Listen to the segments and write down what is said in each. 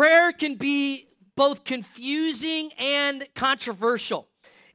prayer can be both confusing and controversial.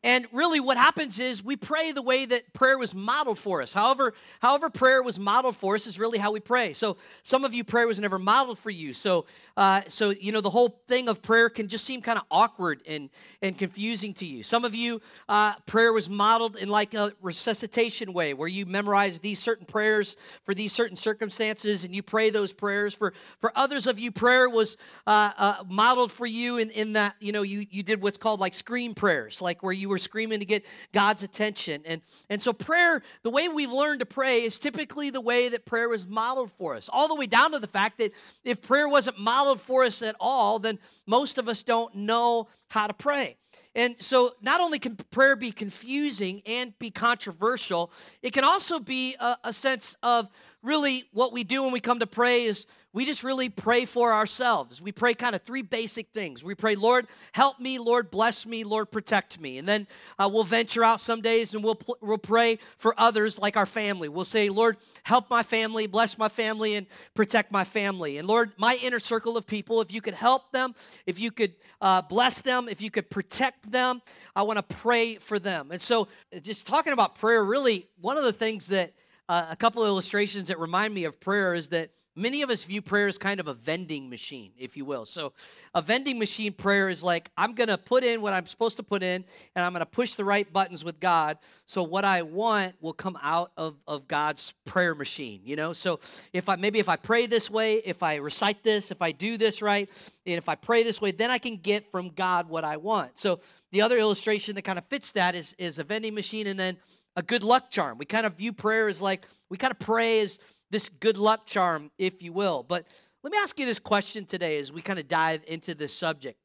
And really, what happens is we pray the way that prayer was modeled for us. However, however prayer was modeled for us is really how we pray. So, some of you, prayer was never modeled for you. So, uh, so you know, the whole thing of prayer can just seem kind of awkward and and confusing to you. Some of you, uh, prayer was modeled in like a resuscitation way, where you memorize these certain prayers for these certain circumstances, and you pray those prayers. For for others of you, prayer was uh, uh modeled for you in in that you know you you did what's called like screen prayers, like where you were screaming to get God's attention. And, and so, prayer, the way we've learned to pray is typically the way that prayer was modeled for us, all the way down to the fact that if prayer wasn't modeled for us at all, then most of us don't know how to pray. And so, not only can prayer be confusing and be controversial, it can also be a, a sense of really what we do when we come to pray is we just really pray for ourselves. We pray kind of three basic things. We pray, Lord, help me, Lord, bless me, Lord, protect me. And then uh, we'll venture out some days and we'll, we'll pray for others like our family. We'll say, Lord, help my family, bless my family, and protect my family. And Lord, my inner circle of people, if you could help them, if you could uh, bless them, if you could protect them, I want to pray for them. And so, just talking about prayer, really, one of the things that uh, a couple of illustrations that remind me of prayer is that Many of us view prayer as kind of a vending machine, if you will. So, a vending machine prayer is like, I'm going to put in what I'm supposed to put in, and I'm going to push the right buttons with God. So, what I want will come out of, of God's prayer machine, you know? So, if I maybe if I pray this way, if I recite this, if I do this right, and if I pray this way, then I can get from God what I want. So, the other illustration that kind of fits that is, is a vending machine and then a good luck charm. We kind of view prayer as like, we kind of pray as this good luck charm, if you will. But let me ask you this question today as we kind of dive into this subject.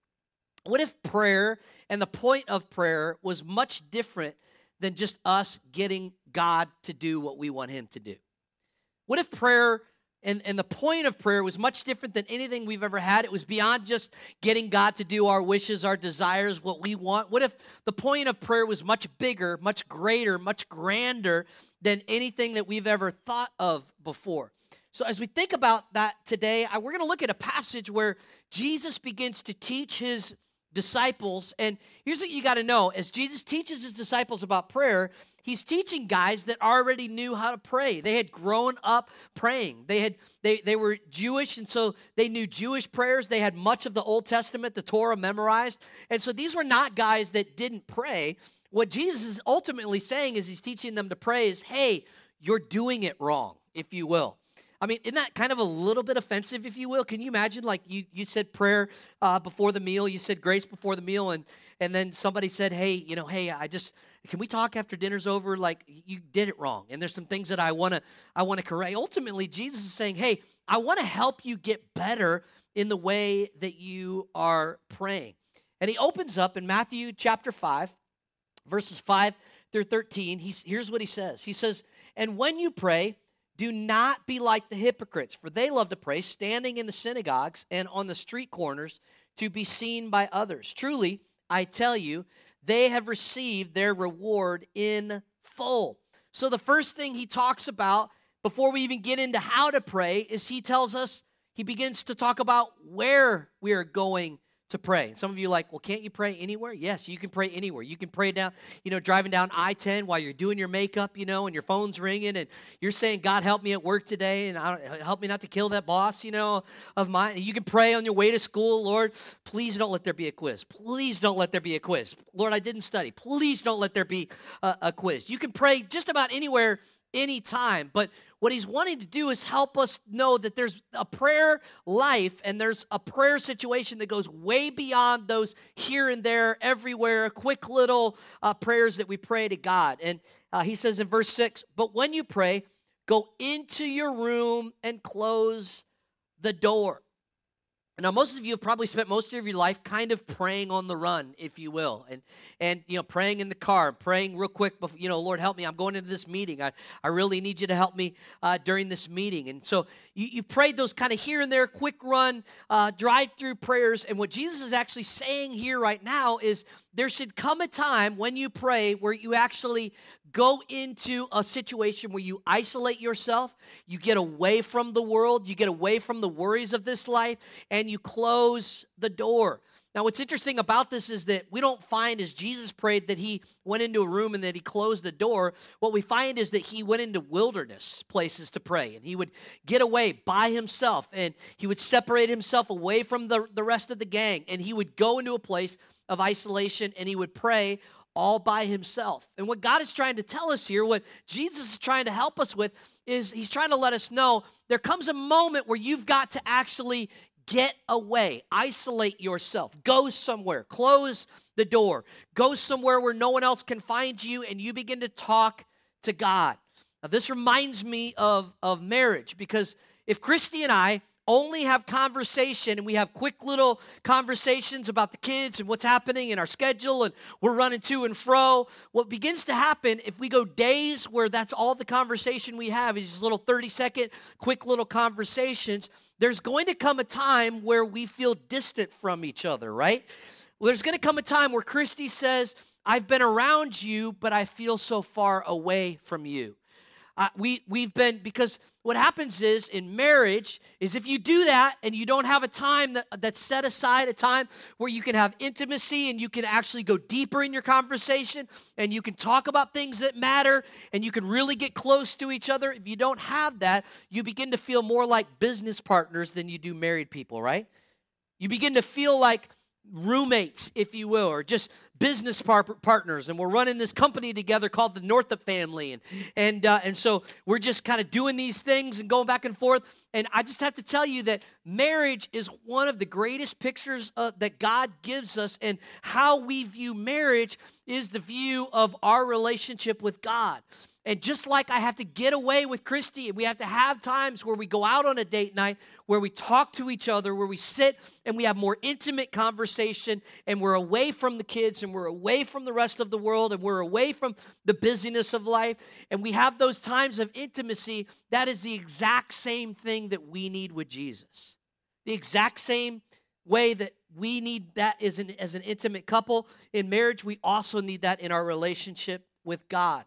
What if prayer and the point of prayer was much different than just us getting God to do what we want Him to do? What if prayer and, and the point of prayer was much different than anything we've ever had. It was beyond just getting God to do our wishes, our desires, what we want. What if the point of prayer was much bigger, much greater, much grander than anything that we've ever thought of before? So, as we think about that today, we're going to look at a passage where Jesus begins to teach his disciples. And here's what you got to know as Jesus teaches his disciples about prayer, he's teaching guys that already knew how to pray. They had grown up praying. They had they they were Jewish and so they knew Jewish prayers. They had much of the Old Testament, the Torah memorized. And so these were not guys that didn't pray. What Jesus is ultimately saying is he's teaching them to pray is, "Hey, you're doing it wrong, if you will." I mean, isn't that kind of a little bit offensive, if you will? Can you imagine, like, you, you said prayer uh, before the meal, you said grace before the meal, and, and then somebody said, hey, you know, hey, I just, can we talk after dinner's over? Like, you did it wrong, and there's some things that I want to I wanna correct. Ultimately, Jesus is saying, hey, I want to help you get better in the way that you are praying. And he opens up in Matthew chapter 5, verses 5 through 13. He's, here's what he says He says, And when you pray, do not be like the hypocrites, for they love to pray standing in the synagogues and on the street corners to be seen by others. Truly, I tell you, they have received their reward in full. So, the first thing he talks about before we even get into how to pray is he tells us, he begins to talk about where we are going to pray. Some of you like, well, can't you pray anywhere? Yes, you can pray anywhere. You can pray down, you know, driving down I 10 while you're doing your makeup, you know, and your phone's ringing and you're saying, God, help me at work today and uh, help me not to kill that boss, you know, of mine. You can pray on your way to school, Lord, please don't let there be a quiz. Please don't let there be a quiz. Lord, I didn't study. Please don't let there be a, a quiz. You can pray just about anywhere anytime. But what he's wanting to do is help us know that there's a prayer life and there's a prayer situation that goes way beyond those here and there, everywhere, quick little uh, prayers that we pray to God. And uh, he says in verse 6 But when you pray, go into your room and close the door. Now, most of you have probably spent most of your life kind of praying on the run, if you will, and and you know praying in the car, praying real quick. Before, you know, Lord, help me! I'm going into this meeting. I, I really need you to help me uh, during this meeting. And so you, you prayed those kind of here and there, quick run, uh, drive through prayers. And what Jesus is actually saying here right now is there should come a time when you pray where you actually go into a situation where you isolate yourself, you get away from the world, you get away from the worries of this life, and you close the door. Now, what's interesting about this is that we don't find as Jesus prayed that he went into a room and that he closed the door. What we find is that he went into wilderness places to pray and he would get away by himself and he would separate himself away from the, the rest of the gang and he would go into a place of isolation and he would pray all by himself. And what God is trying to tell us here, what Jesus is trying to help us with, is he's trying to let us know there comes a moment where you've got to actually get away, isolate yourself, go somewhere, close the door, go somewhere where no one else can find you, and you begin to talk to God. Now, this reminds me of, of marriage because if Christy and I only have conversation and we have quick little conversations about the kids and what's happening in our schedule and we're running to and fro. What begins to happen if we go days where that's all the conversation we have is these little 30 second quick little conversations there's going to come a time where we feel distant from each other right? Well, there's going to come a time where christy says i've been around you but i feel so far away from you we, we've been, because what happens is in marriage is if you do that and you don't have a time that, that's set aside, a time where you can have intimacy and you can actually go deeper in your conversation and you can talk about things that matter and you can really get close to each other. If you don't have that, you begin to feel more like business partners than you do married people, right? You begin to feel like roommates, if you will, or just business par- partners. And we're running this company together called the Northup family. And, and, uh, and so we're just kind of doing these things and going back and forth. And I just have to tell you that marriage is one of the greatest pictures uh, that God gives us. And how we view marriage is the view of our relationship with God. And just like I have to get away with Christy, we have to have times where we go out on a date night, where we talk to each other, where we sit and we have more intimate conversation, and we're away from the kids, and we're away from the rest of the world, and we're away from the busyness of life, and we have those times of intimacy. That is the exact same thing that we need with Jesus. The exact same way that we need that as an, as an intimate couple in marriage, we also need that in our relationship with God.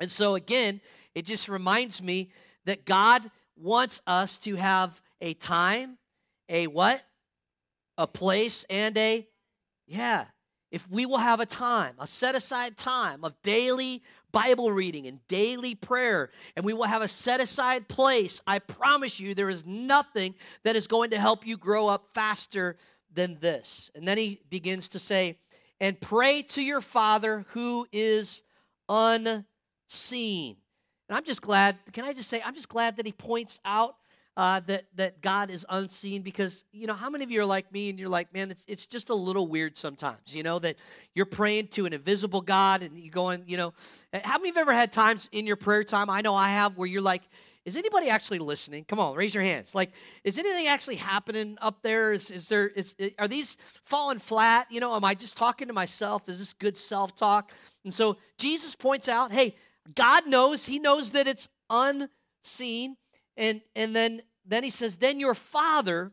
And so, again, it just reminds me that God wants us to have a time, a what? A place, and a, yeah. If we will have a time, a set aside time of daily Bible reading and daily prayer, and we will have a set aside place, I promise you there is nothing that is going to help you grow up faster than this. And then he begins to say, and pray to your Father who is unseen seen. And I'm just glad, can I just say, I'm just glad that he points out uh, that, that God is unseen because, you know, how many of you are like me and you're like, man, it's, it's just a little weird sometimes, you know, that you're praying to an invisible God and you're going, you know, how many of you ever had times in your prayer time? I know I have where you're like, is anybody actually listening? Come on, raise your hands. Like, is anything actually happening up there? Is, is there, is, are these falling flat? You know, am I just talking to myself? Is this good self talk? And so Jesus points out, hey, God knows, He knows that it's unseen. And, and then, then He says, Then your Father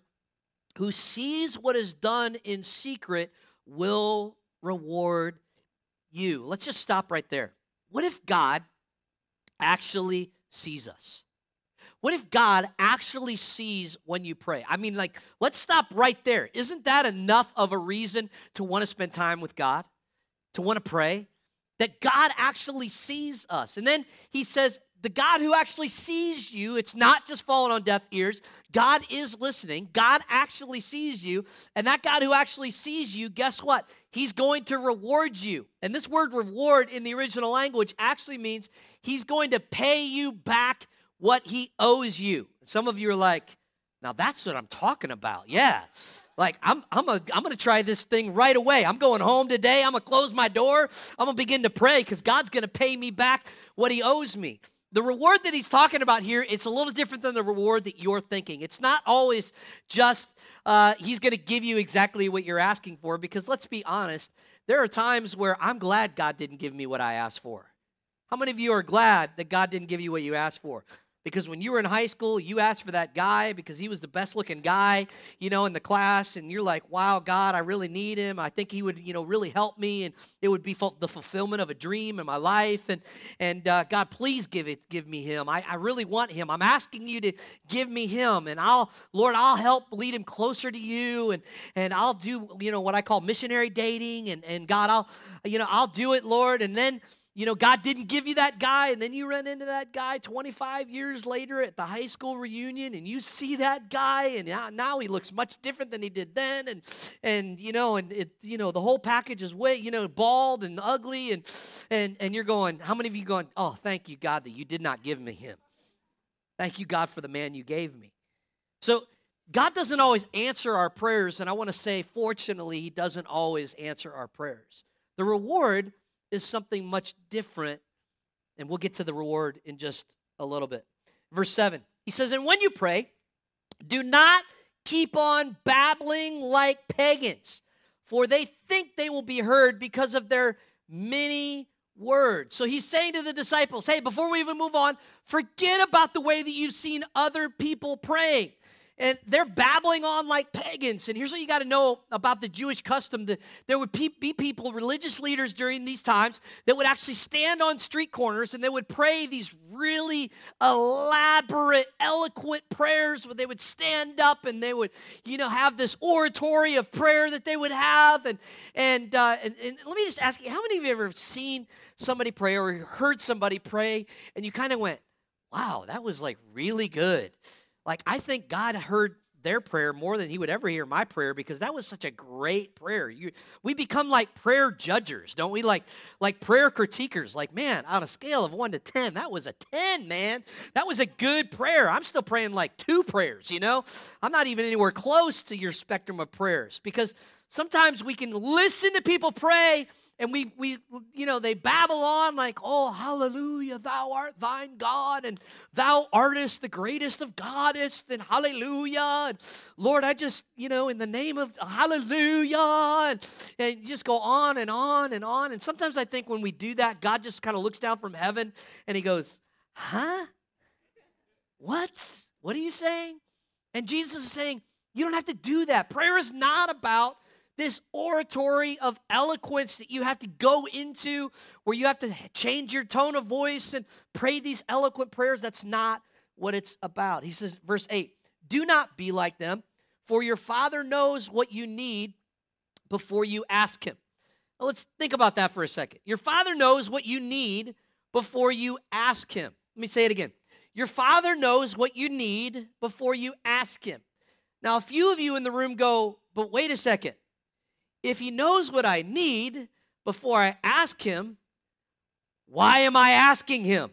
who sees what is done in secret will reward you. Let's just stop right there. What if God actually sees us? What if God actually sees when you pray? I mean, like, let's stop right there. Isn't that enough of a reason to want to spend time with God? To want to pray? That God actually sees us. And then he says, the God who actually sees you, it's not just falling on deaf ears. God is listening. God actually sees you. And that God who actually sees you, guess what? He's going to reward you. And this word reward in the original language actually means he's going to pay you back what he owes you. Some of you are like, now that's what I'm talking about. Yeah. Like I'm I'm a, I'm going to try this thing right away. I'm going home today. I'm going to close my door. I'm going to begin to pray cuz God's going to pay me back what he owes me. The reward that he's talking about here, it's a little different than the reward that you're thinking. It's not always just uh, he's going to give you exactly what you're asking for, because let's be honest, there are times where I'm glad God didn't give me what I asked for. How many of you are glad that God didn't give you what you asked for? Because when you were in high school, you asked for that guy because he was the best looking guy, you know, in the class. And you're like, wow, God, I really need him. I think he would, you know, really help me. And it would be the fulfillment of a dream in my life. And, and uh, God, please give it, give me him. I, I really want him. I'm asking you to give me him. And I'll, Lord, I'll help lead him closer to you. And, and I'll do, you know, what I call missionary dating. And, and God, I'll, you know, I'll do it, Lord. And then, you know, God didn't give you that guy, and then you run into that guy 25 years later at the high school reunion, and you see that guy, and now, he looks much different than he did then, and and you know, and it, you know, the whole package is way, you know, bald and ugly, and and and you're going, how many of you going, oh, thank you God that you did not give me him. Thank you God for the man you gave me. So God doesn't always answer our prayers, and I want to say, fortunately, He doesn't always answer our prayers. The reward is something much different. And we'll get to the reward in just a little bit. Verse 7, he says, And when you pray, do not keep on babbling like pagans, for they think they will be heard because of their many words. So he's saying to the disciples, Hey, before we even move on, forget about the way that you've seen other people praying and they're babbling on like pagans. And here's what you got to know about the Jewish custom that there would be people, religious leaders during these times, that would actually stand on street corners and they would pray these really elaborate, eloquent prayers where they would stand up and they would, you know, have this oratory of prayer that they would have. And, and, uh, and, and let me just ask you, how many of you ever seen somebody pray or heard somebody pray and you kind of went, wow, that was like really good? Like, I think God heard their prayer more than he would ever hear my prayer because that was such a great prayer. You, we become like prayer judgers, don't we? Like like prayer critiquers. Like, man, on a scale of 1 to 10, that was a 10, man. That was a good prayer. I'm still praying like two prayers, you know? I'm not even anywhere close to your spectrum of prayers because sometimes we can listen to people pray and we we you know they babble on like oh hallelujah thou art thine god and thou artest the greatest of goddess and hallelujah and lord i just you know in the name of hallelujah and, and just go on and on and on. And sometimes i think when we do that god just kind of looks down from heaven and he goes huh? What? What are you saying? And jesus is saying you don't have to do that. Prayer is not about this oratory of eloquence that you have to go into where you have to change your tone of voice and pray these eloquent prayers. That's not what it's about. He says, verse 8, do not be like them, for your Father knows what you need before you ask Him. Now let's think about that for a second. Your Father knows what you need before you ask Him. Let me say it again. Your Father knows what you need before you ask Him. Now, a few of you in the room go, but wait a second if he knows what I need before I ask him, why am I asking him?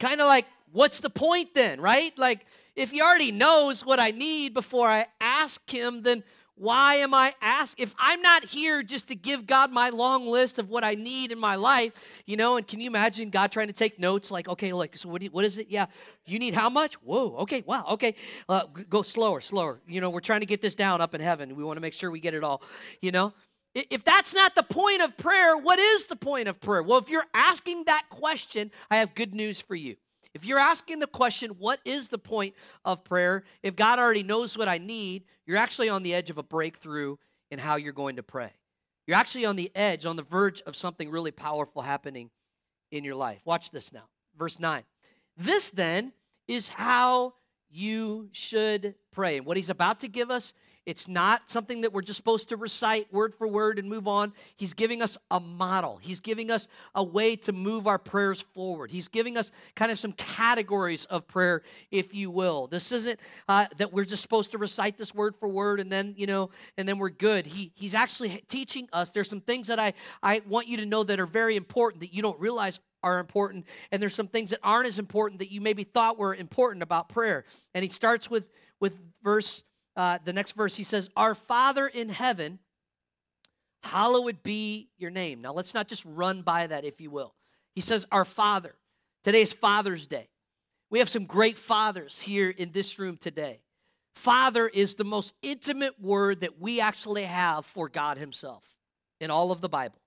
Kind of like, what's the point then, right? Like, if he already knows what I need before I ask him, then why am I asking? If I'm not here just to give God my long list of what I need in my life, you know, and can you imagine God trying to take notes like, okay, like, so what, you, what is it? Yeah, you need how much? Whoa, okay, wow, okay. Uh, go slower, slower. You know, we're trying to get this down up in heaven. We want to make sure we get it all, you know? If that's not the point of prayer, what is the point of prayer? Well, if you're asking that question, I have good news for you. If you're asking the question, what is the point of prayer? If God already knows what I need, you're actually on the edge of a breakthrough in how you're going to pray. You're actually on the edge, on the verge of something really powerful happening in your life. Watch this now. Verse 9. This then is how you should pray. And what he's about to give us it's not something that we're just supposed to recite word for word and move on. He's giving us a model. He's giving us a way to move our prayers forward. He's giving us kind of some categories of prayer, if you will. This isn't uh, that we're just supposed to recite this word for word and then, you know, and then we're good. He, he's actually teaching us. There's some things that I, I want you to know that are very important that you don't realize are important. And there's some things that aren't as important that you maybe thought were important about prayer. And he starts with, with verse uh, the next verse, he says, Our Father in heaven, hallowed be your name. Now, let's not just run by that, if you will. He says, Our Father. Today's Father's Day. We have some great fathers here in this room today. Father is the most intimate word that we actually have for God Himself in all of the Bible.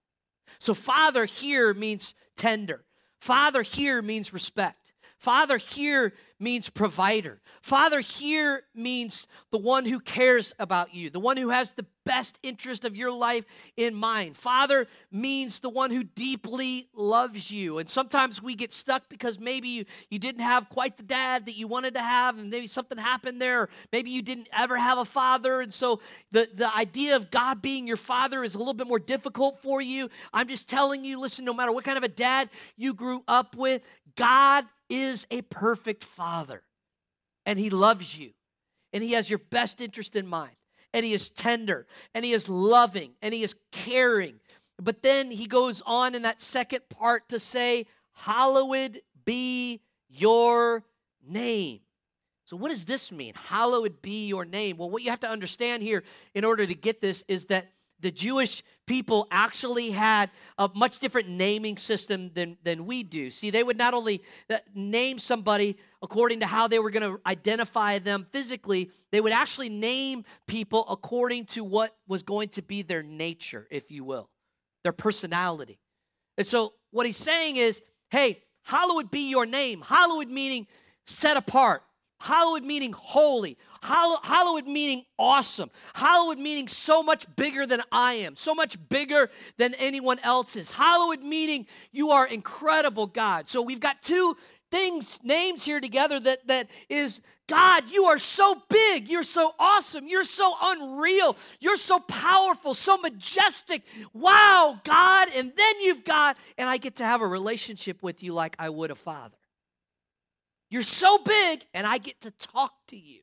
So, Father here means tender, Father here means respect. Father here means provider. Father here means the one who cares about you, the one who has the best interest of your life in mind. Father means the one who deeply loves you. And sometimes we get stuck because maybe you, you didn't have quite the dad that you wanted to have, and maybe something happened there. Maybe you didn't ever have a father. And so the, the idea of God being your father is a little bit more difficult for you. I'm just telling you listen, no matter what kind of a dad you grew up with, God is a perfect father, and he loves you, and he has your best interest in mind, and he is tender, and he is loving, and he is caring. But then he goes on in that second part to say, Hallowed be your name. So, what does this mean? Hallowed be your name. Well, what you have to understand here in order to get this is that the Jewish people actually had a much different naming system than, than we do. See, they would not only uh, name somebody according to how they were going to identify them physically, they would actually name people according to what was going to be their nature, if you will, their personality. And so, what he's saying is, hey, hallowed be your name. Hallowed meaning set apart, hallowed meaning holy, Hallowed meaning awesome. Hallowed meaning so much bigger than I am, so much bigger than anyone else's. Hallowed meaning you are incredible, God. So we've got two things, names here together that, that is God, you are so big. You're so awesome. You're so unreal. You're so powerful, so majestic. Wow, God. And then you've got, and I get to have a relationship with you like I would a father. You're so big, and I get to talk to you.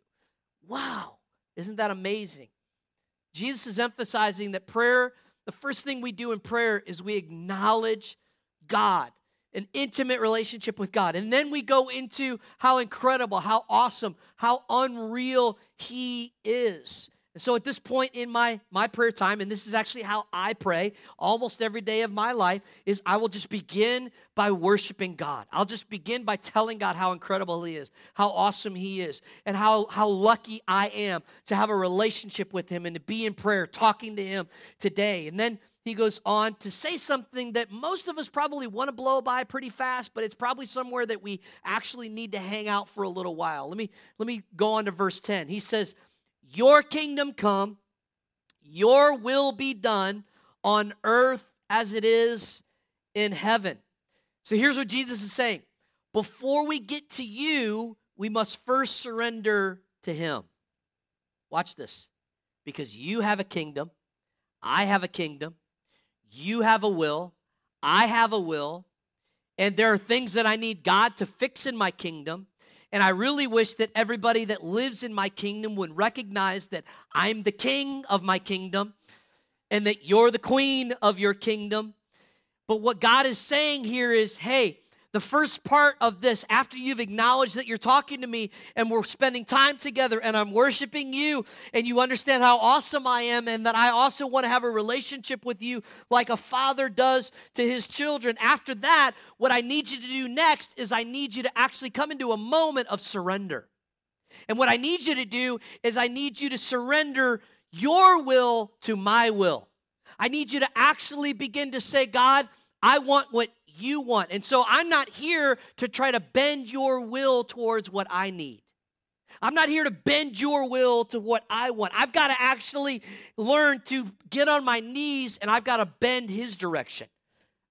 Wow, isn't that amazing? Jesus is emphasizing that prayer, the first thing we do in prayer is we acknowledge God, an intimate relationship with God. And then we go into how incredible, how awesome, how unreal He is. And so at this point in my, my prayer time, and this is actually how I pray almost every day of my life, is I will just begin by worshiping God. I'll just begin by telling God how incredible He is, how awesome He is, and how, how lucky I am to have a relationship with Him and to be in prayer, talking to Him today. And then he goes on to say something that most of us probably want to blow by pretty fast, but it's probably somewhere that we actually need to hang out for a little while. Let me let me go on to verse 10. He says, your kingdom come, your will be done on earth as it is in heaven. So here's what Jesus is saying before we get to you, we must first surrender to Him. Watch this. Because you have a kingdom, I have a kingdom, you have a will, I have a will, and there are things that I need God to fix in my kingdom. And I really wish that everybody that lives in my kingdom would recognize that I'm the king of my kingdom and that you're the queen of your kingdom. But what God is saying here is hey, the first part of this, after you've acknowledged that you're talking to me and we're spending time together and I'm worshiping you and you understand how awesome I am and that I also want to have a relationship with you like a father does to his children. After that, what I need you to do next is I need you to actually come into a moment of surrender. And what I need you to do is I need you to surrender your will to my will. I need you to actually begin to say, God, I want what you want. And so I'm not here to try to bend your will towards what I need. I'm not here to bend your will to what I want. I've got to actually learn to get on my knees and I've got to bend his direction.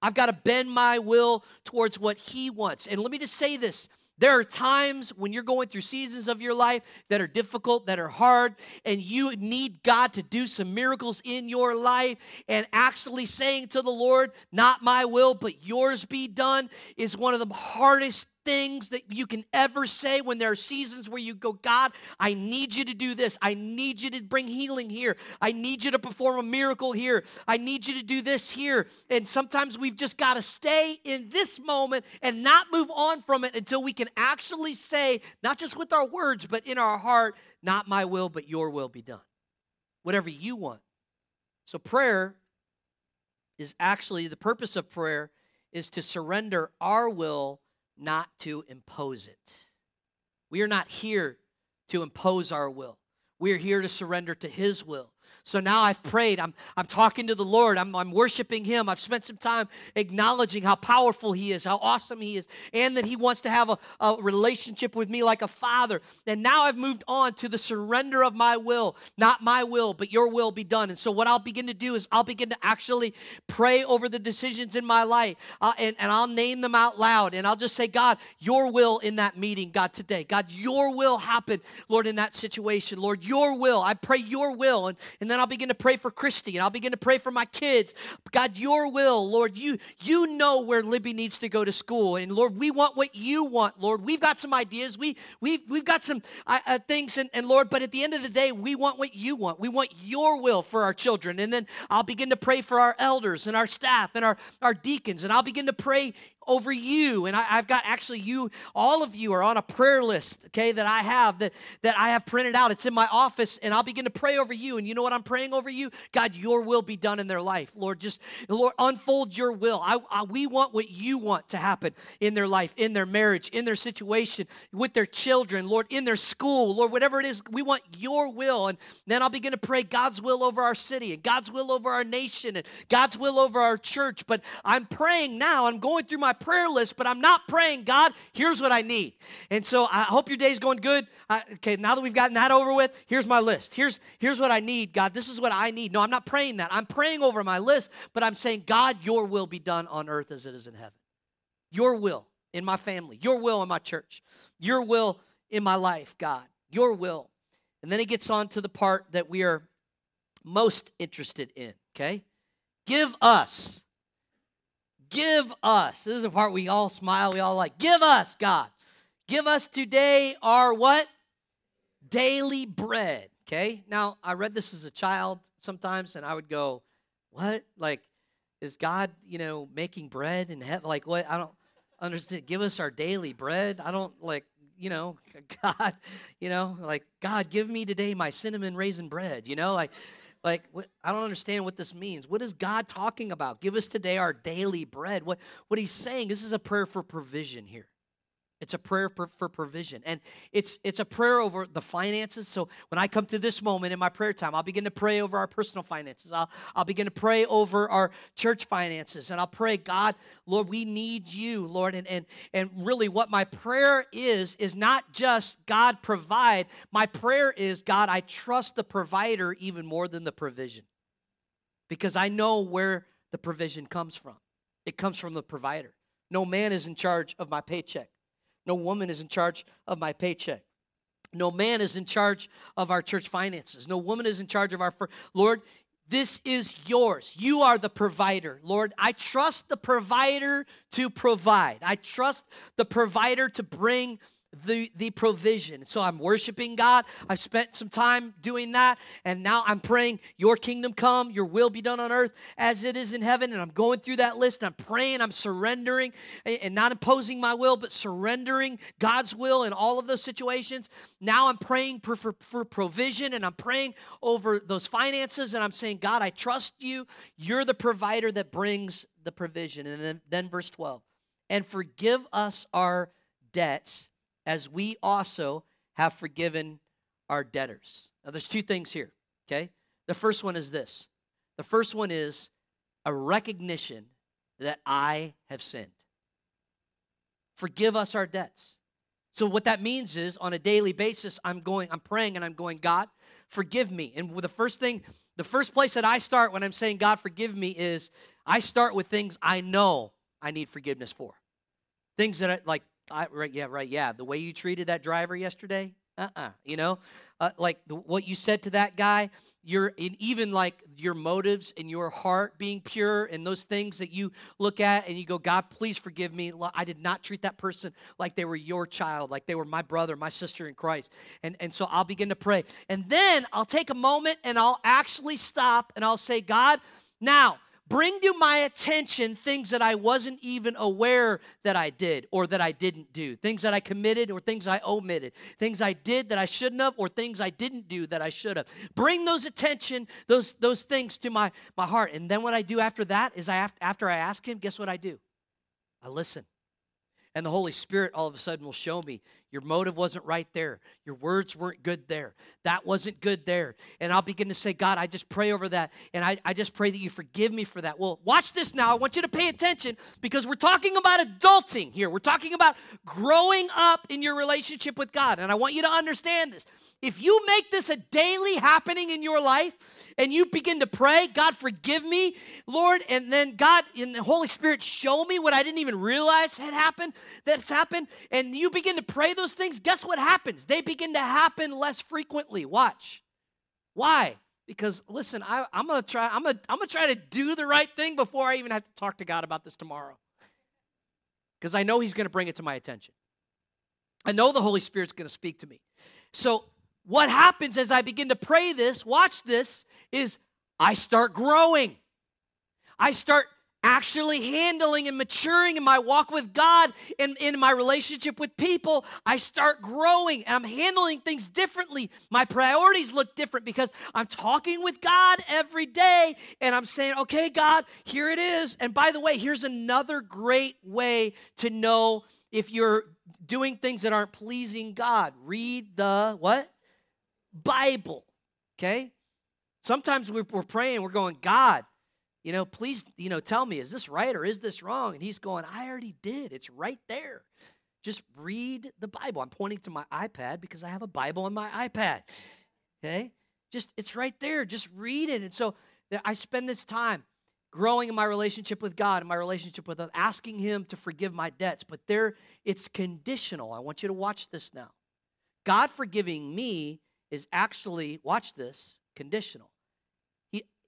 I've got to bend my will towards what he wants. And let me just say this there are times when you're going through seasons of your life that are difficult, that are hard, and you need God to do some miracles in your life. And actually saying to the Lord, Not my will, but yours be done, is one of the hardest things that you can ever say when there are seasons where you go, God, I need you to do this. I need you to bring healing here. I need you to perform a miracle here. I need you to do this here. And sometimes we've just got to stay in this moment and not move on from it until we can actually say, not just with our words, but in our heart, not my will, but your will be done. Whatever you want. So prayer is actually the purpose of prayer is to surrender our will not to impose it. We are not here to impose our will. We are here to surrender to His will. So now I've prayed. I'm, I'm talking to the Lord. I'm, I'm worshiping Him. I've spent some time acknowledging how powerful He is, how awesome He is, and that He wants to have a, a relationship with me like a father. And now I've moved on to the surrender of my will. Not my will, but your will be done. And so what I'll begin to do is I'll begin to actually pray over the decisions in my life uh, and, and I'll name them out loud. And I'll just say, God, your will in that meeting, God, today. God, your will happen, Lord, in that situation. Lord, your will. I pray your will. And, and then I'll begin to pray for Christy and I'll begin to pray for my kids. God, your will, Lord, you, you know where Libby needs to go to school. And Lord, we want what you want, Lord. We've got some ideas. We, we've, we've got some uh, uh, things. And, and Lord, but at the end of the day, we want what you want. We want your will for our children. And then I'll begin to pray for our elders and our staff and our, our deacons. And I'll begin to pray over you. And I, have got actually you, all of you are on a prayer list, okay, that I have that, that I have printed out. It's in my office, and I'll begin to pray over you. And you know what I'm praying over you? God, your will be done in their life. Lord, just Lord, unfold your will. I, I, we want what you want to happen in their life, in their marriage, in their situation, with their children, Lord, in their school, Lord, whatever it is, we want your will. And then I'll begin to pray God's will over our city and God's will over our nation and God's will over our church. But I'm praying now, I'm going through my prayer list, but I'm not praying, God, here's what I need. And so I hope your day's going good. I, okay, now that we've gotten that over with, here's my list. Here's, here's what I need, God. This is what I need. No, I'm not praying that. I'm praying over my list, but I'm saying, God, your will be done on earth as it is in heaven. Your will in my family, your will in my church, your will in my life, God, your will. And then he gets on to the part that we are most interested in, okay? Give us Give us. This is the part we all smile, we all like. Give us, God. Give us today our what? Daily bread. Okay? Now, I read this as a child sometimes, and I would go, What? Like, is God, you know, making bread in heaven? Like, what? I don't understand. Give us our daily bread. I don't like, you know, God, you know, like, God, give me today my cinnamon raisin bread, you know, like, like, what, I don't understand what this means. What is God talking about? Give us today our daily bread. What, what he's saying, this is a prayer for provision here. It's a prayer for, provision. And it's it's a prayer over the finances. So when I come to this moment in my prayer time, I'll begin to pray over our personal finances. I'll, I'll begin to pray over our church finances. And I'll pray, God, Lord, we need you, Lord. And and and really what my prayer is, is not just God provide. My prayer is, God, I trust the provider even more than the provision. Because I know where the provision comes from. It comes from the provider. No man is in charge of my paycheck. No woman is in charge of my paycheck. No man is in charge of our church finances. No woman is in charge of our. Lord, this is yours. You are the provider. Lord, I trust the provider to provide. I trust the provider to bring the, the provision. So I'm worshiping God. I've spent some time doing that. And now I'm praying, Your kingdom come, Your will be done on earth as it is in heaven. And I'm going through that list. I'm praying, I'm surrendering, and not imposing my will, but surrendering God's will in all of those situations. Now I'm praying for, for, for provision and I'm praying over those finances. And I'm saying, God, I trust you. You're the provider that brings the provision. And then, then verse 12 and forgive us our debts as we also have forgiven our debtors. Now, there's two things here, okay? The first one is this the first one is a recognition that I have sinned. Forgive us our debts. So, what that means is on a daily basis, I'm going, I'm praying and I'm going, God, forgive me. And the first thing, the first place that I start when I'm saying, God, forgive me, is I start with things I know I need forgiveness for. Things that I, like I, right, yeah, right, yeah. The way you treated that driver yesterday, uh-uh. You know, uh, like the, what you said to that guy, your and even like your motives and your heart being pure and those things that you look at and you go, God, please forgive me. I did not treat that person like they were your child, like they were my brother, my sister in Christ. And and so I'll begin to pray, and then I'll take a moment and I'll actually stop and I'll say, God, now bring to my attention things that I wasn't even aware that I did or that I didn't do, things that I committed or things I omitted, things I did that I shouldn't have or things I didn't do that I should have. Bring those attention, those those things to my my heart. And then what I do after that is I after I ask him, guess what I do? I listen. And the Holy Spirit all of a sudden will show me Your motive wasn't right there. Your words weren't good there. That wasn't good there. And I'll begin to say, God, I just pray over that. And I, I just pray that you forgive me for that. Well, watch this now. I want you to pay attention because we're talking about adulting here. We're talking about growing up in your relationship with God. And I want you to understand this. If you make this a daily happening in your life and you begin to pray, God, forgive me, Lord, and then God in the Holy Spirit show me what I didn't even realize had happened, that's happened, and you begin to pray those things, guess what happens? They begin to happen less frequently. Watch. Why? Because listen, I, am gonna try, I'm gonna, I'm gonna try to do the right thing before I even have to talk to God about this tomorrow. Because I know He's gonna bring it to my attention. I know the Holy Spirit's gonna speak to me. So what happens as I begin to pray this, watch this, is I start growing. I start actually handling and maturing in my walk with God and in my relationship with people. I start growing and I'm handling things differently. My priorities look different because I'm talking with God every day and I'm saying, okay, God, here it is. And by the way, here's another great way to know if you're doing things that aren't pleasing God. Read the what? Bible, okay? Sometimes we're, we're praying, we're going, God, you know, please, you know, tell me, is this right or is this wrong? And he's going, I already did. It's right there. Just read the Bible. I'm pointing to my iPad because I have a Bible on my iPad. Okay? Just, it's right there. Just read it. And so I spend this time growing in my relationship with God and my relationship with uh, asking Him to forgive my debts. But there, it's conditional. I want you to watch this now. God forgiving me is actually, watch this, conditional.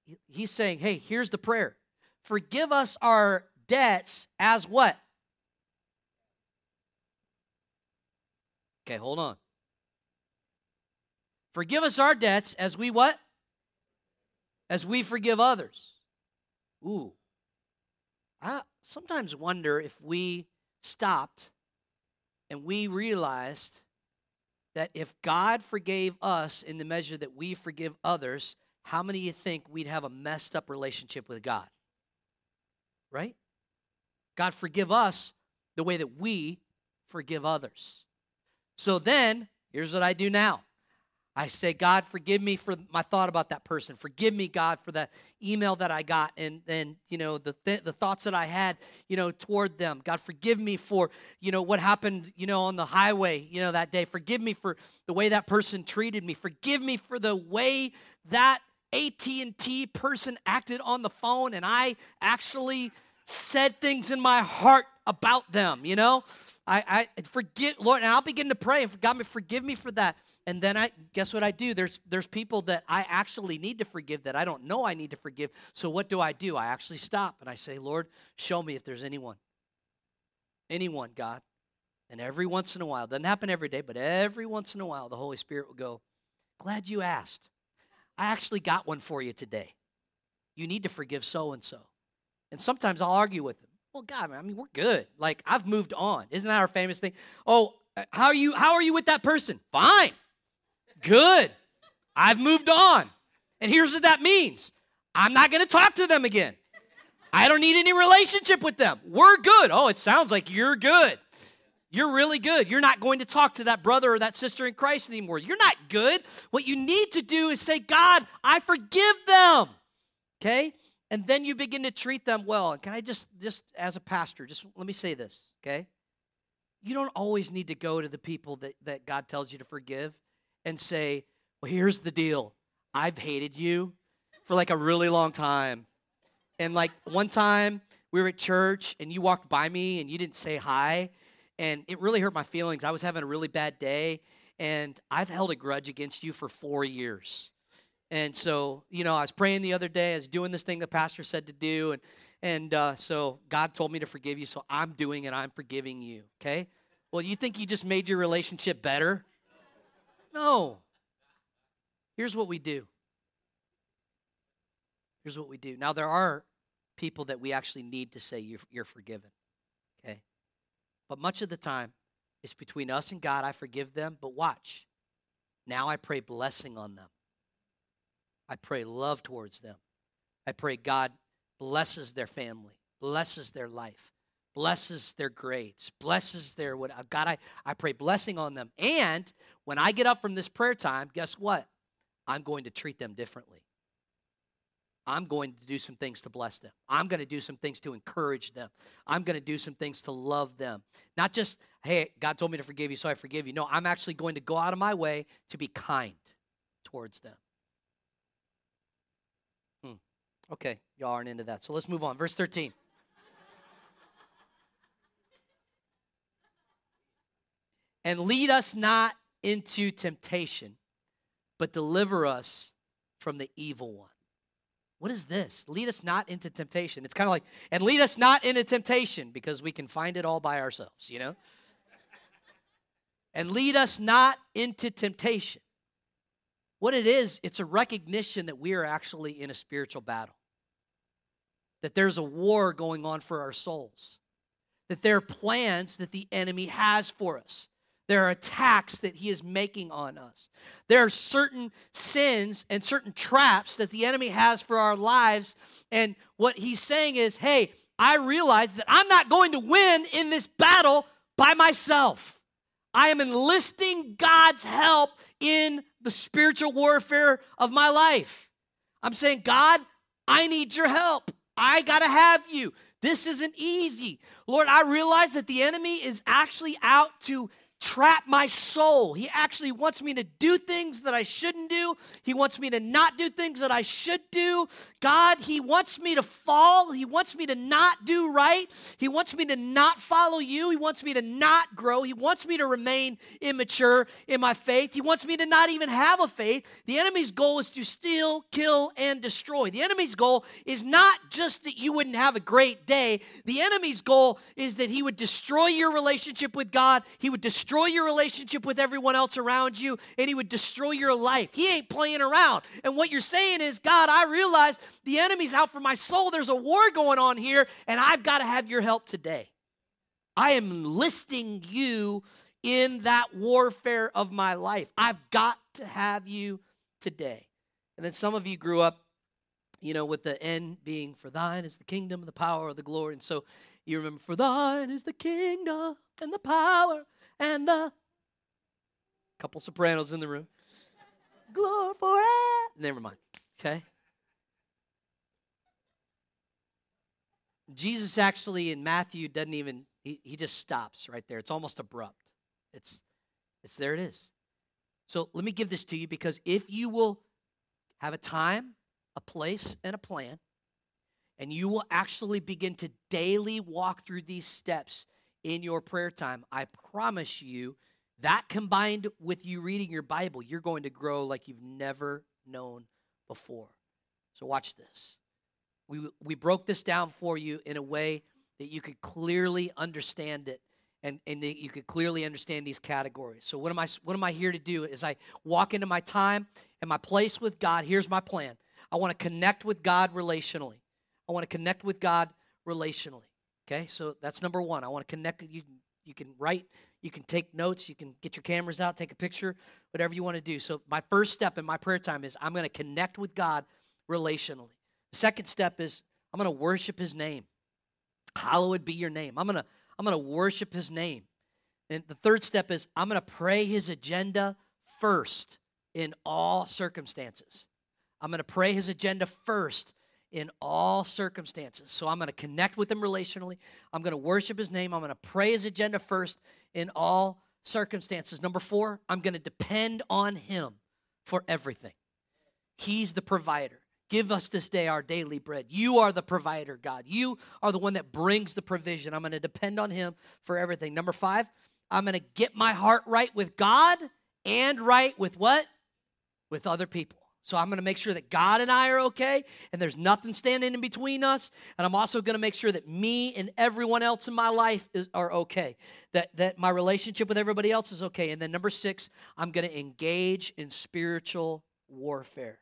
He, he's saying, hey, here's the prayer Forgive us our debts as what? Okay, hold on. Forgive us our debts as we what? As we forgive others. Ooh. I sometimes wonder if we stopped and we realized that if God forgave us in the measure that we forgive others, how many of you think we'd have a messed up relationship with God? Right? God forgive us the way that we forgive others. So then, here's what I do now I say, God, forgive me for my thought about that person. Forgive me, God, for that email that I got and then, you know, the, th- the thoughts that I had, you know, toward them. God, forgive me for, you know, what happened, you know, on the highway, you know, that day. Forgive me for the way that person treated me. Forgive me for the way that AT&T person acted on the phone and I actually said things in my heart about them, you know? I, I forget, Lord, and I'll begin to pray God, forgive me for that. And then I guess what I do? There's there's people that I actually need to forgive that I don't know I need to forgive. So what do I do? I actually stop and I say, Lord, show me if there's anyone. Anyone, God. And every once in a while, doesn't happen every day, but every once in a while, the Holy Spirit will go, Glad you asked. I actually got one for you today. You need to forgive so and so. And sometimes I'll argue with them. Well, God, I mean, we're good. Like I've moved on. Isn't that our famous thing? Oh, uh, how are you? How are you with that person? Fine, good. I've moved on. And here's what that means: I'm not going to talk to them again. I don't need any relationship with them. We're good. Oh, it sounds like you're good. You're really good. You're not going to talk to that brother or that sister in Christ anymore. You're not good. What you need to do is say, God, I forgive them. Okay? and then you begin to treat them well. And can I just, just as a pastor, just let me say this, okay? You don't always need to go to the people that, that God tells you to forgive and say, well, here's the deal. I've hated you for like a really long time. And like one time we were at church and you walked by me and you didn't say hi. And it really hurt my feelings. I was having a really bad day. And I've held a grudge against you for four years. And so, you know, I was praying the other day. I was doing this thing the pastor said to do, and and uh, so God told me to forgive you. So I'm doing it. I'm forgiving you. Okay. Well, you think you just made your relationship better? No. Here's what we do. Here's what we do. Now there are people that we actually need to say you're, you're forgiven. But much of the time, it's between us and God. I forgive them. But watch. Now I pray blessing on them. I pray love towards them. I pray God blesses their family, blesses their life, blesses their grades, blesses their what uh, God, I, I pray blessing on them. And when I get up from this prayer time, guess what? I'm going to treat them differently. I'm going to do some things to bless them. I'm going to do some things to encourage them. I'm going to do some things to love them. Not just, hey, God told me to forgive you, so I forgive you. No, I'm actually going to go out of my way to be kind towards them. Hmm. Okay, y'all aren't into that. So let's move on. Verse 13. and lead us not into temptation, but deliver us from the evil one. What is this? Lead us not into temptation. It's kind of like, and lead us not into temptation because we can find it all by ourselves, you know? and lead us not into temptation. What it is, it's a recognition that we are actually in a spiritual battle, that there's a war going on for our souls, that there are plans that the enemy has for us. There are attacks that he is making on us. There are certain sins and certain traps that the enemy has for our lives. And what he's saying is, hey, I realize that I'm not going to win in this battle by myself. I am enlisting God's help in the spiritual warfare of my life. I'm saying, God, I need your help. I got to have you. This isn't easy. Lord, I realize that the enemy is actually out to trap my soul. He actually wants me to do things that I shouldn't do. He wants me to not do things that I should do. God, He wants me to fall. He wants me to not do right. He wants me to not follow you. He wants me to not grow. He wants me to remain immature in my faith. He wants me to not even have a faith. The enemy's goal is to steal, kill, and destroy. The enemy's goal is not just that you wouldn't have a great day, the enemy's goal is that he would destroy your relationship with God. He would destroy destroy your relationship with everyone else around you, and He would destroy your life. He ain't playing around. And what you're saying is, God, I realize the enemy's out for my soul. There's a war going on here, and I've got to have your help today. I am enlisting you in that warfare of my life. I've got to have you today. And then some of you grew up, you know, with the end being, For thine is the kingdom, the power, the glory. And so you remember, For thine is the kingdom and the power the couple sopranos in the room. Glory. Never mind. Okay. Jesus actually in Matthew doesn't even he, he just stops right there. It's almost abrupt. It's it's there it is. So let me give this to you because if you will have a time, a place, and a plan, and you will actually begin to daily walk through these steps in your prayer time, I promise you that combined with you reading your Bible, you're going to grow like you've never known before. So, watch this. We, we broke this down for you in a way that you could clearly understand it and, and that you could clearly understand these categories. So, what am, I, what am I here to do? As I walk into my time and my place with God, here's my plan. I want to connect with God relationally. I want to connect with God relationally. Okay, so that's number one. I want to connect. You you can write, you can take notes, you can get your cameras out, take a picture, whatever you want to do. So my first step in my prayer time is I'm going to connect with God relationally. The second step is I'm going to worship His name. Hallowed be Your name. I'm going to I'm going to worship His name. And the third step is I'm going to pray His agenda first in all circumstances. I'm going to pray His agenda first in all circumstances. So I'm going to connect with him relationally. I'm going to worship his name. I'm going to pray his agenda first in all circumstances. Number four, I'm going to depend on him for everything. He's the provider. Give us this day our daily bread. You are the provider, God. You are the one that brings the provision. I'm going to depend on him for everything. Number five, I'm going to get my heart right with God and right with what? With other people. So I'm going to make sure that God and I are okay and there's nothing standing in between us. And I'm also going to make sure that me and everyone else in my life is, are okay, that, that my relationship with everybody else is okay. And then number six, I'm going to engage in spiritual warfare.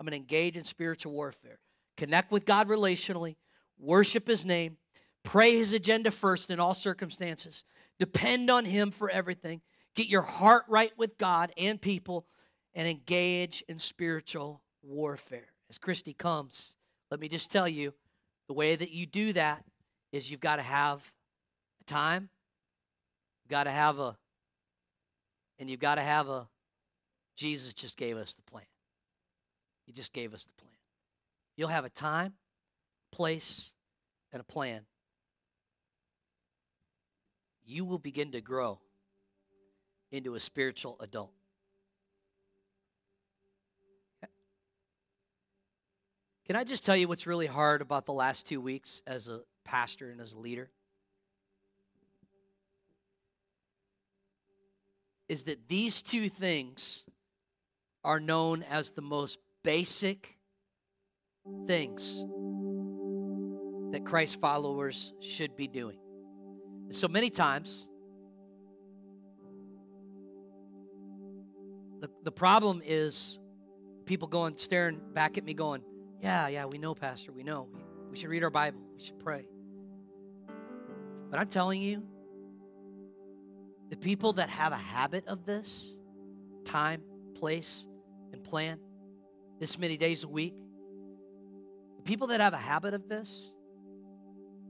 I'm going to engage in spiritual warfare. Connect with God relationally, worship His name, pray His agenda first in all circumstances, depend on Him for everything, get your heart right with God and people and engage in spiritual warfare. As Christy comes, let me just tell you the way that you do that is you've got to have a time, you've got to have a, and you've got to have a, Jesus just gave us the plan. He just gave us the plan. You'll have a time, place, and a plan. You will begin to grow into a spiritual adult. Can I just tell you what's really hard about the last two weeks as a pastor and as a leader? Is that these two things are known as the most basic things that Christ followers should be doing. And so many times, the, the problem is people going staring back at me going, Yeah, yeah, we know, Pastor, we know. We, should read our Bible, we should pray. But I'm telling you, the people that have a habit of this time, place, and plan this many days a week, the people that have a habit of this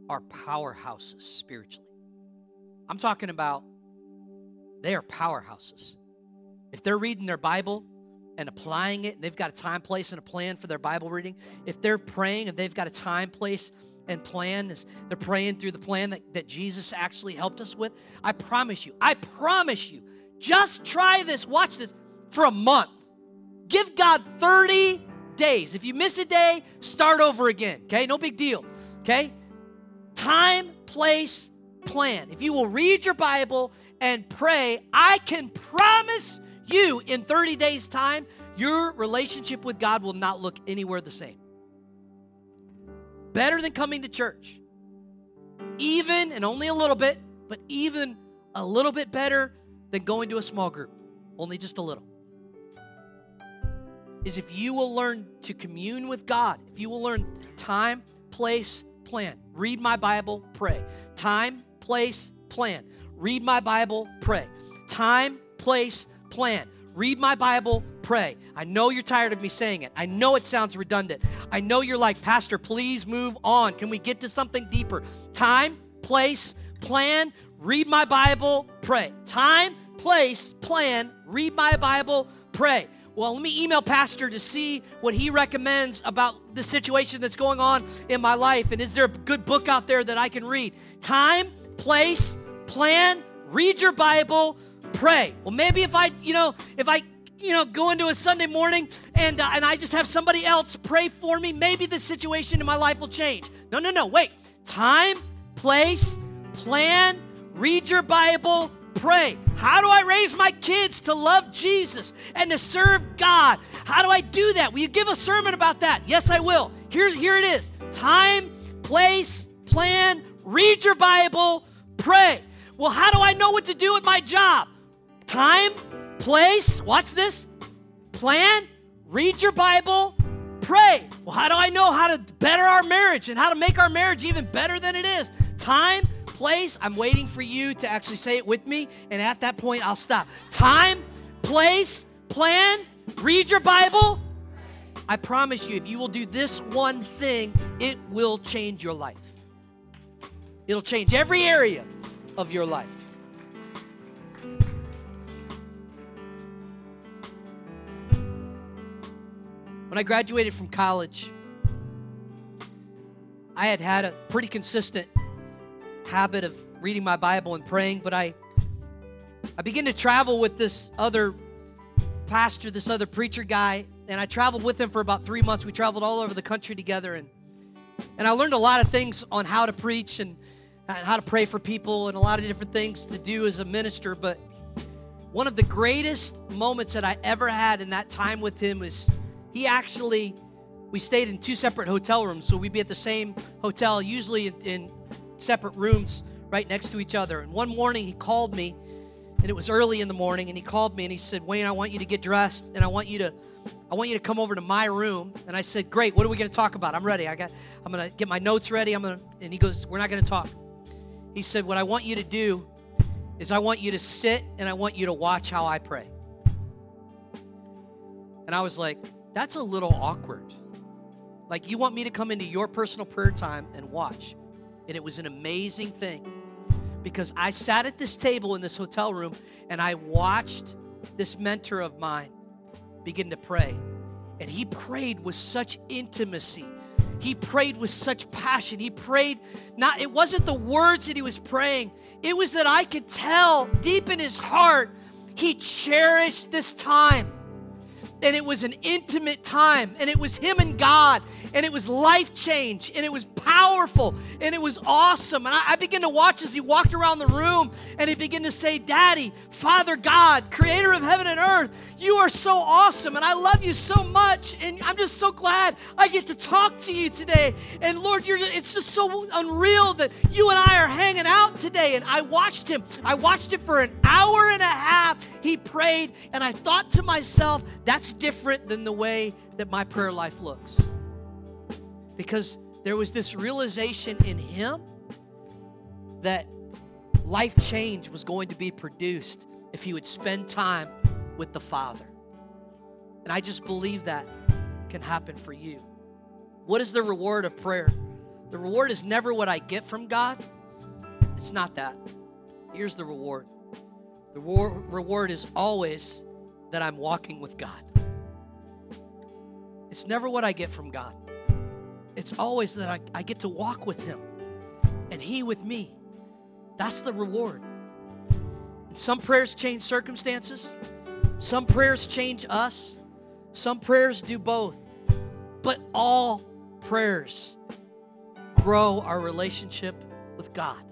are powerhouses spiritually. I'm talking about they are powerhouses. If they're reading their Bible and applying it, and they've got a time, place, and a plan for their Bible reading, if they're praying and they've got a time, place, and plan, they're praying through the plan that, that Jesus actually helped us with, I promise you, I promise you, just try this, watch this, for a month. Give God 30 days. If you miss a day, start over again, okay? No big deal, okay? Time, place, plan. If you will read your Bible and pray, I can promise you in 30 days' time, your relationship with God will not look anywhere the same. Better than coming to church. Even, and only a little bit, but even a little bit better than going to a small group. Only just a little is if you will learn to commune with God, if you will learn time, place, plan. Read my Bible, pray. Time, place, plan. Read my Bible, pray. Time, place, plan. Read my Bible, pray. I know you're tired of me saying it. I know it sounds redundant. I know you're like, Pastor, please move on. Can we get to something deeper? Time, place, plan. Read my Bible, pray. Time, place, plan. Read my Bible, pray well, let me email Pastor to see what he recommends about the situation that's going on in my life. And is there a good book out there that I can read? Time, place, plan, read your Bible, pray. Well, maybe if I, you know, if I, you know, go into a Sunday morning and, uh, and I just have somebody else pray for me, maybe the situation in my life will change. No, no, no, wait. Time, place, plan, read your Bible, pray? How do I raise my kids to love Jesus and to serve God? How do I do that? Will you give a sermon about that? Yes, I will. Here, here it is time, place, plan, read your Bible, pray. Well, how do I know what to do with my job? Time, place, watch this, plan, read your Bible, pray. Well, how do I know how to better our marriage and how to make our marriage even better than it is? Time, place. I'm waiting for you to actually say it with me, and at that point, I'll stop. Time, place, plan, read your Bible. I promise you, if you will do this one thing, it will change your life. It'll change every area of your life. When I graduated from college, I had had a pretty consistent habit of reading my Bible and praying, but I I began to travel with this other pastor, this other preacher guy, and I traveled with him for about three months. We traveled all over the country together, and and I learned a lot of things on how to preach and, and how to pray for people and a lot of different things to do as a minister. But one of the greatest moments that I ever had in that time with him was he actually we stayed in two separate hotel rooms, so we'd be at the same hotel, usually in, in separate rooms right next to each other. And one morning he called me, and it was early in the morning, and he called me and he said, Wayne, I want you to get dressed and I want you to I want you to come over to my room. And I said, Great, what are we gonna talk about? I'm ready. I got I'm gonna get my notes ready. I'm gonna and he goes, We're not gonna talk. He said, What I want you to do is I want you to sit and I want you to watch how I pray. And I was like, that's a little awkward. Like, you want me to come into your personal prayer time and watch and it was an amazing thing. because I sat at this table in this hotel room and I watched this mentor of mine begin to pray. And he prayed with such intimacy. He prayed with such passion. He prayed not it wasn't the words that he was praying. It was that I could tell deep in his heart he cherished this time and it was an intimate time and it was him and god and it was life change and it was powerful and it was awesome. And I, I began to watch as he walked around the room and he began to say daddy father god creator of heaven and earth you are so awesome and i love you so much and i'm just so glad i get to talk to you today. And lord you're it's just so unreal that you and i are hanging out today. And i watched him. I watched it for an hour and a half. He prayed and i thought to myself that's different than the way that my prayer life looks. Because there was this realization in him that life change was going to be produced if he would spend time with the Father. And I just believe that can happen for you. What is the reward of prayer? The reward is never what I get from God. It's not that. Here's the reward the reward is always that I'm walking with God. It's never what I get from God, it's always that I, I get to walk with Him and He with me. That's the reward. And some prayers change circumstances, some prayers change us, some prayers do both. But all prayers grow our relationship with God.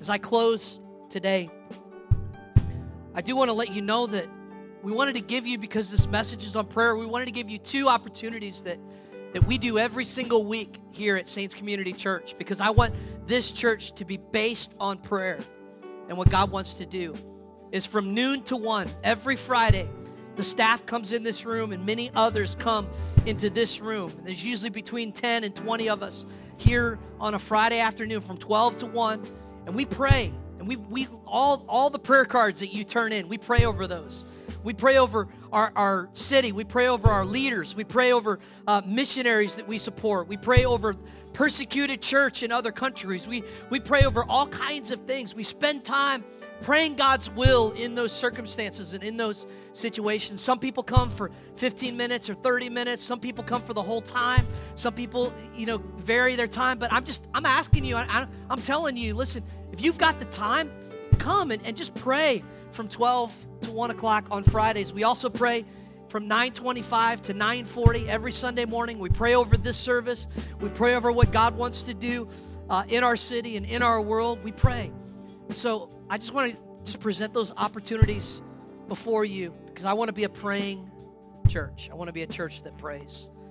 As I close today, I do want to let you know that we wanted to give you, because this message is on prayer, we wanted to give you two opportunities that, that we do every single week here at Saints Community Church because I want this church to be based on prayer. And what God wants to do is from noon to one every Friday, the staff comes in this room and many others come into this room. And there's usually between 10 and 20 of us here on a Friday afternoon from 12 to 1. And we pray. And we, we all, all the prayer cards that you turn in, we pray over those. We pray over our, our city. We pray over our leaders. We pray over uh, missionaries that we support. We pray over persecuted church in other countries. We, we pray over all kinds of things. We spend time praying God's will in those circumstances and in those situations. Some people come for 15 minutes or 30 minutes. Some people come for the whole time. Some people, you know, vary their time. But I'm just, I'm asking you, I, am telling you, listen, if you've got the time, come and, and just pray from 12 to 1 o'clock on Fridays. We also pray from 925 to 940 every Sunday morning. We pray over this service. We pray over what God wants to do uh, in our city and in our world. We pray. So I just want to just present those opportunities before you because I want to be a praying church. I want to be a church that prays.